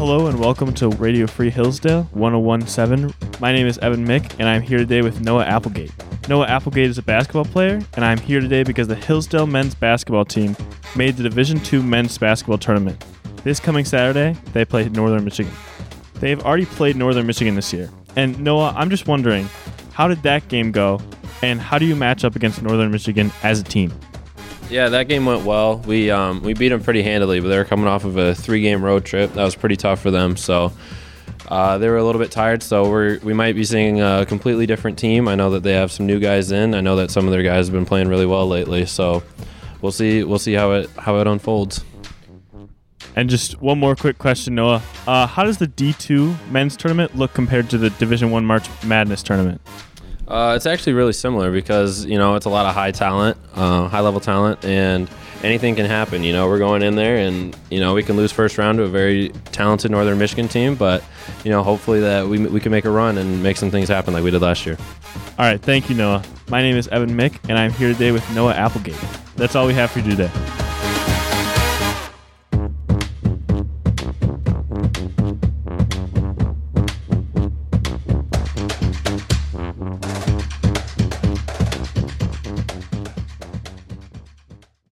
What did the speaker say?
Hello and welcome to Radio Free Hillsdale 1017. My name is Evan Mick and I'm here today with Noah Applegate. Noah Applegate is a basketball player and I'm here today because the Hillsdale men's basketball team made the Division II men's basketball tournament. This coming Saturday, they play Northern Michigan. They've already played Northern Michigan this year. And Noah, I'm just wondering, how did that game go and how do you match up against Northern Michigan as a team? Yeah, that game went well. We um, we beat them pretty handily, but they were coming off of a three game road trip. That was pretty tough for them. So uh, they were a little bit tired. So we we might be seeing a completely different team. I know that they have some new guys in. I know that some of their guys have been playing really well lately. So we'll see we'll see how it how it unfolds. And just one more quick question, Noah. Uh, how does the D2 men's tournament look compared to the Division One March Madness tournament? Uh, it's actually really similar because you know it's a lot of high talent, uh, high level talent, and anything can happen. You know, we're going in there, and you know we can lose first round to a very talented Northern Michigan team, but you know hopefully that we we can make a run and make some things happen like we did last year. All right, thank you, Noah. My name is Evan Mick, and I'm here today with Noah Applegate. That's all we have for you today.